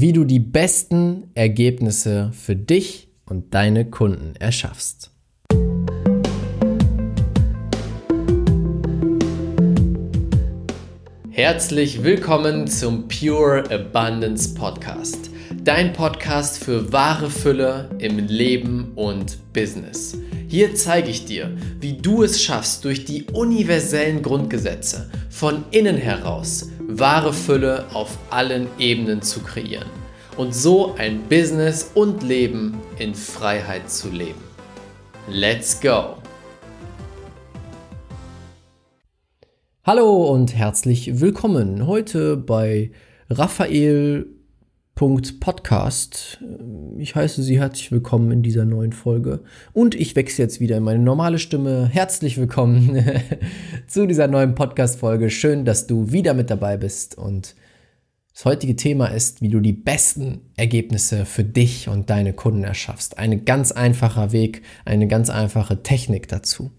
wie du die besten Ergebnisse für dich und deine Kunden erschaffst. Herzlich willkommen zum Pure Abundance Podcast. Dein Podcast für wahre Fülle im Leben und Business. Hier zeige ich dir, wie du es schaffst, durch die universellen Grundgesetze von innen heraus wahre Fülle auf allen Ebenen zu kreieren und so ein Business und Leben in Freiheit zu leben. Let's go! Hallo und herzlich willkommen heute bei Raphael.podcast. Ich heiße Sie herzlich willkommen in dieser neuen Folge und ich wechsle jetzt wieder in meine normale Stimme. Herzlich willkommen zu dieser neuen Podcast-Folge. Schön, dass du wieder mit dabei bist und das heutige Thema ist, wie du die besten Ergebnisse für dich und deine Kunden erschaffst. Ein ganz einfacher Weg, eine ganz einfache Technik dazu.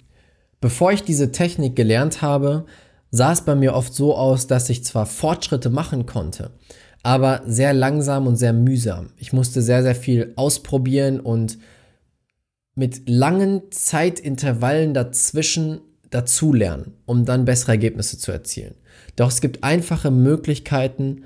Bevor ich diese Technik gelernt habe, sah es bei mir oft so aus, dass ich zwar Fortschritte machen konnte, aber sehr langsam und sehr mühsam. Ich musste sehr, sehr viel ausprobieren und mit langen Zeitintervallen dazwischen dazulernen, um dann bessere Ergebnisse zu erzielen. Doch es gibt einfache Möglichkeiten,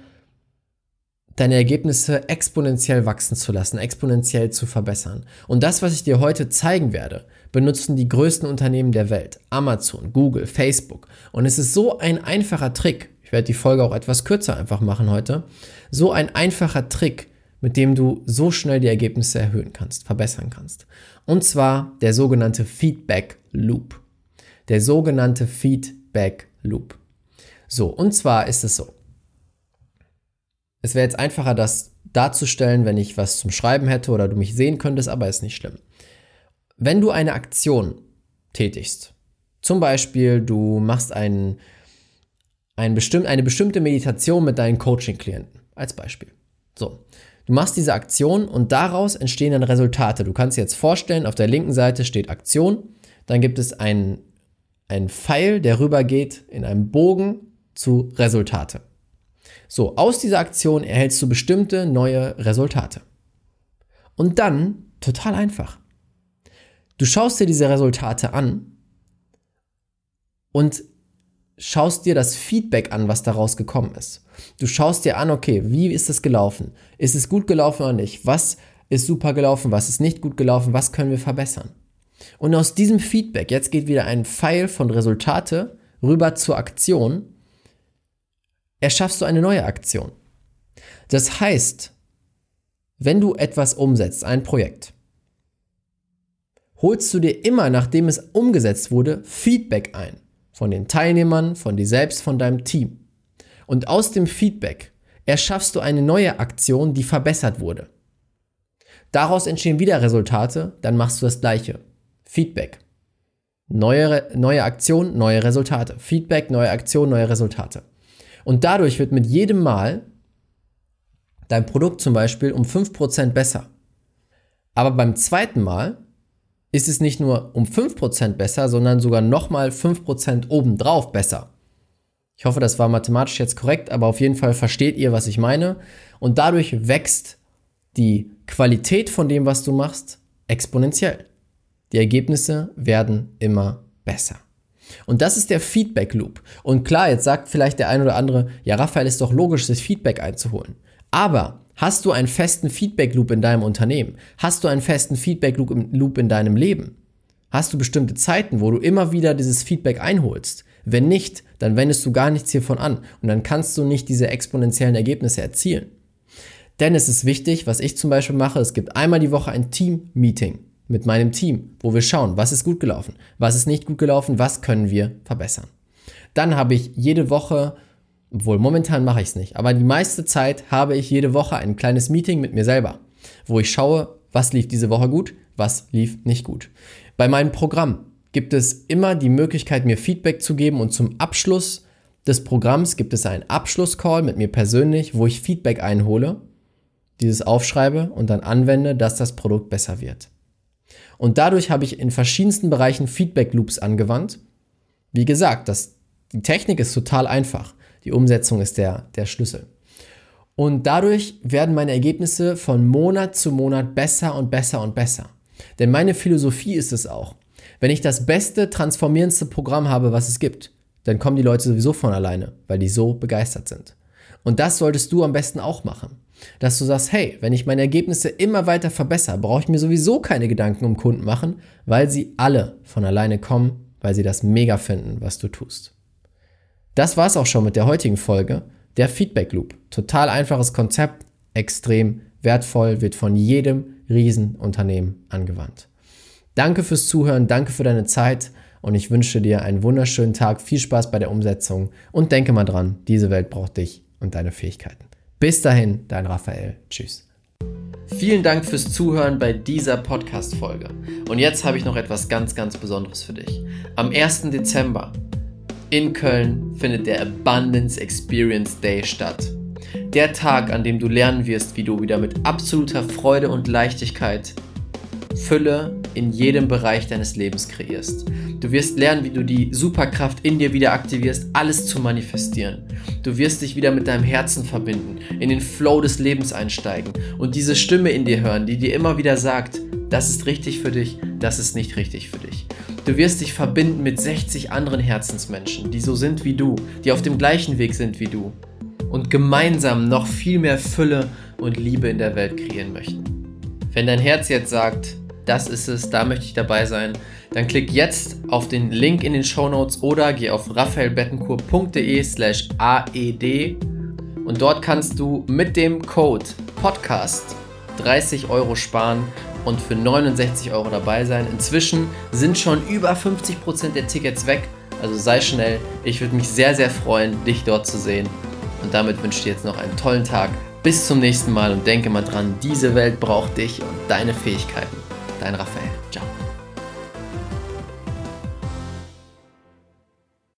deine Ergebnisse exponentiell wachsen zu lassen, exponentiell zu verbessern. Und das, was ich dir heute zeigen werde, benutzen die größten Unternehmen der Welt. Amazon, Google, Facebook. Und es ist so ein einfacher Trick. Werde die Folge auch etwas kürzer einfach machen heute. So ein einfacher Trick, mit dem du so schnell die Ergebnisse erhöhen kannst, verbessern kannst. Und zwar der sogenannte Feedback Loop. Der sogenannte Feedback Loop. So, und zwar ist es so. Es wäre jetzt einfacher, das darzustellen, wenn ich was zum Schreiben hätte oder du mich sehen könntest, aber ist nicht schlimm. Wenn du eine Aktion tätigst, zum Beispiel du machst einen, ein bestimm eine bestimmte Meditation mit deinen Coaching-Klienten, als Beispiel. So, du machst diese Aktion und daraus entstehen dann Resultate. Du kannst dir jetzt vorstellen, auf der linken Seite steht Aktion, dann gibt es einen, einen Pfeil, der rübergeht in einem Bogen zu Resultate. So, aus dieser Aktion erhältst du bestimmte neue Resultate. Und dann, total einfach. Du schaust dir diese Resultate an und schaust dir das Feedback an, was daraus gekommen ist. Du schaust dir an, okay, wie ist es gelaufen? Ist es gut gelaufen oder nicht? Was ist super gelaufen? Was ist nicht gut gelaufen? Was können wir verbessern? Und aus diesem Feedback, jetzt geht wieder ein Pfeil von Resultate rüber zur Aktion erschaffst du eine neue Aktion. Das heißt, wenn du etwas umsetzt, ein Projekt, holst du dir immer, nachdem es umgesetzt wurde, Feedback ein. Von den Teilnehmern, von dir selbst, von deinem Team. Und aus dem Feedback erschaffst du eine neue Aktion, die verbessert wurde. Daraus entstehen wieder Resultate, dann machst du das gleiche. Feedback. Neue, neue Aktion, neue Resultate. Feedback, neue Aktion, neue Resultate. Und dadurch wird mit jedem Mal dein Produkt zum Beispiel um 5% besser. Aber beim zweiten Mal ist es nicht nur um 5% besser, sondern sogar nochmal 5% obendrauf besser. Ich hoffe, das war mathematisch jetzt korrekt, aber auf jeden Fall versteht ihr, was ich meine. Und dadurch wächst die Qualität von dem, was du machst, exponentiell. Die Ergebnisse werden immer besser. Und das ist der Feedback Loop. Und klar, jetzt sagt vielleicht der ein oder andere, ja, Raphael ist doch logisch, das Feedback einzuholen. Aber hast du einen festen Feedback Loop in deinem Unternehmen? Hast du einen festen Feedback Loop in deinem Leben? Hast du bestimmte Zeiten, wo du immer wieder dieses Feedback einholst? Wenn nicht, dann wendest du gar nichts hiervon an und dann kannst du nicht diese exponentiellen Ergebnisse erzielen. Denn es ist wichtig, was ich zum Beispiel mache, es gibt einmal die Woche ein Team-Meeting mit meinem Team, wo wir schauen, was ist gut gelaufen, was ist nicht gut gelaufen, was können wir verbessern. Dann habe ich jede Woche, obwohl momentan mache ich es nicht, aber die meiste Zeit habe ich jede Woche ein kleines Meeting mit mir selber, wo ich schaue, was lief diese Woche gut, was lief nicht gut. Bei meinem Programm gibt es immer die Möglichkeit, mir Feedback zu geben und zum Abschluss des Programms gibt es einen Abschlusscall mit mir persönlich, wo ich Feedback einhole, dieses aufschreibe und dann anwende, dass das Produkt besser wird. Und dadurch habe ich in verschiedensten Bereichen Feedback Loops angewandt. Wie gesagt, das, die Technik ist total einfach. Die Umsetzung ist der, der Schlüssel. Und dadurch werden meine Ergebnisse von Monat zu Monat besser und besser und besser. Denn meine Philosophie ist es auch. Wenn ich das beste, transformierendste Programm habe, was es gibt, dann kommen die Leute sowieso von alleine, weil die so begeistert sind. Und das solltest du am besten auch machen. Dass du sagst, hey, wenn ich meine Ergebnisse immer weiter verbessere, brauche ich mir sowieso keine Gedanken um Kunden machen, weil sie alle von alleine kommen, weil sie das mega finden, was du tust. Das war's auch schon mit der heutigen Folge. Der Feedback Loop. Total einfaches Konzept, extrem wertvoll, wird von jedem Riesenunternehmen angewandt. Danke fürs Zuhören, danke für deine Zeit und ich wünsche dir einen wunderschönen Tag, viel Spaß bei der Umsetzung und denke mal dran, diese Welt braucht dich und deine Fähigkeiten. Bis dahin, dein Raphael. Tschüss. Vielen Dank fürs Zuhören bei dieser Podcast-Folge. Und jetzt habe ich noch etwas ganz, ganz Besonderes für dich. Am 1. Dezember in Köln findet der Abundance Experience Day statt. Der Tag, an dem du lernen wirst, wie du wieder mit absoluter Freude und Leichtigkeit Fülle in jedem Bereich deines Lebens kreierst. Du wirst lernen, wie du die Superkraft in dir wieder aktivierst, alles zu manifestieren. Du wirst dich wieder mit deinem Herzen verbinden, in den Flow des Lebens einsteigen und diese Stimme in dir hören, die dir immer wieder sagt, das ist richtig für dich, das ist nicht richtig für dich. Du wirst dich verbinden mit 60 anderen Herzensmenschen, die so sind wie du, die auf dem gleichen Weg sind wie du und gemeinsam noch viel mehr Fülle und Liebe in der Welt kreieren möchten. Wenn dein Herz jetzt sagt, das ist es, da möchte ich dabei sein, dann klick jetzt auf den Link in den Show Notes oder geh auf raphaelbettencourt.de slash aed und dort kannst du mit dem Code Podcast 30 Euro sparen und für 69 Euro dabei sein. Inzwischen sind schon über 50% der Tickets weg, also sei schnell. Ich würde mich sehr, sehr freuen, dich dort zu sehen. Und damit wünsche ich dir jetzt noch einen tollen Tag. Bis zum nächsten Mal und denke mal dran, diese Welt braucht dich und deine Fähigkeiten. Dein Raphael.